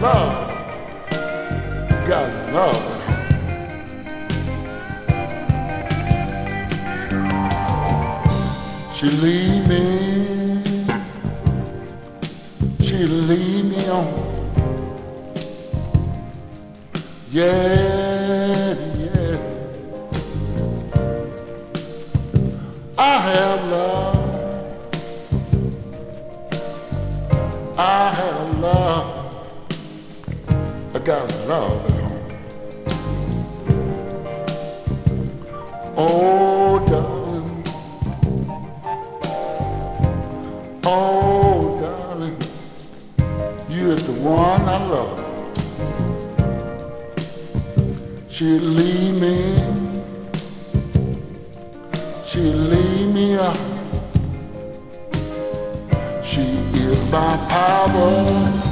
love. Got love. She leave me. She leave me on. Yeah, yeah. I have love. I have love got love at home. Oh, darling. Oh, darling. You is the one I love. She leave me. She leave me out. She is my power.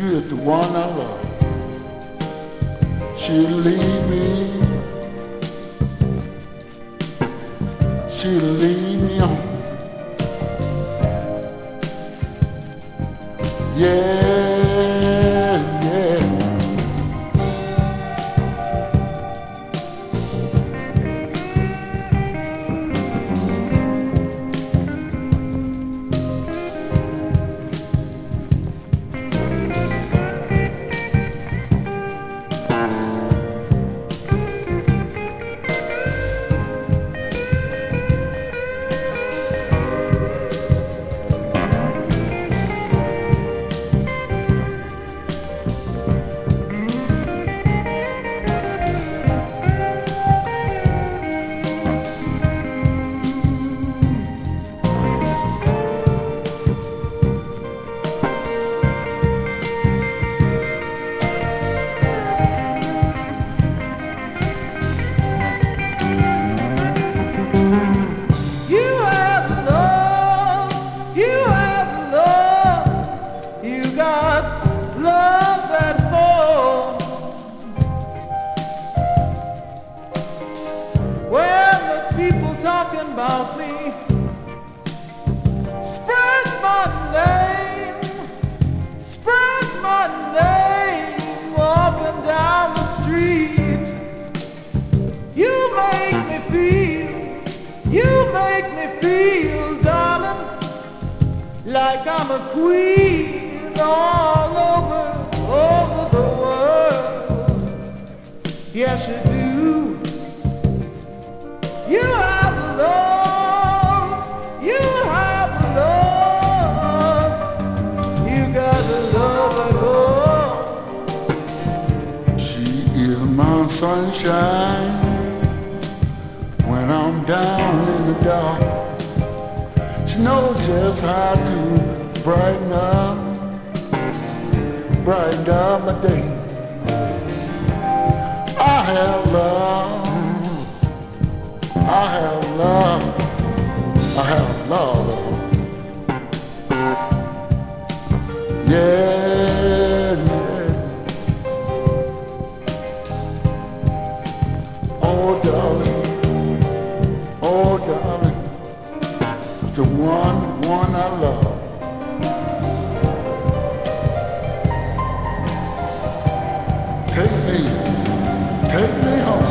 You is the one I love. She'll leave me. She'll leave me on. Yeah. just how to brighten up, brighten up my day. I have love, I have love, I have love. Yeah. one I love. Take me, take me home.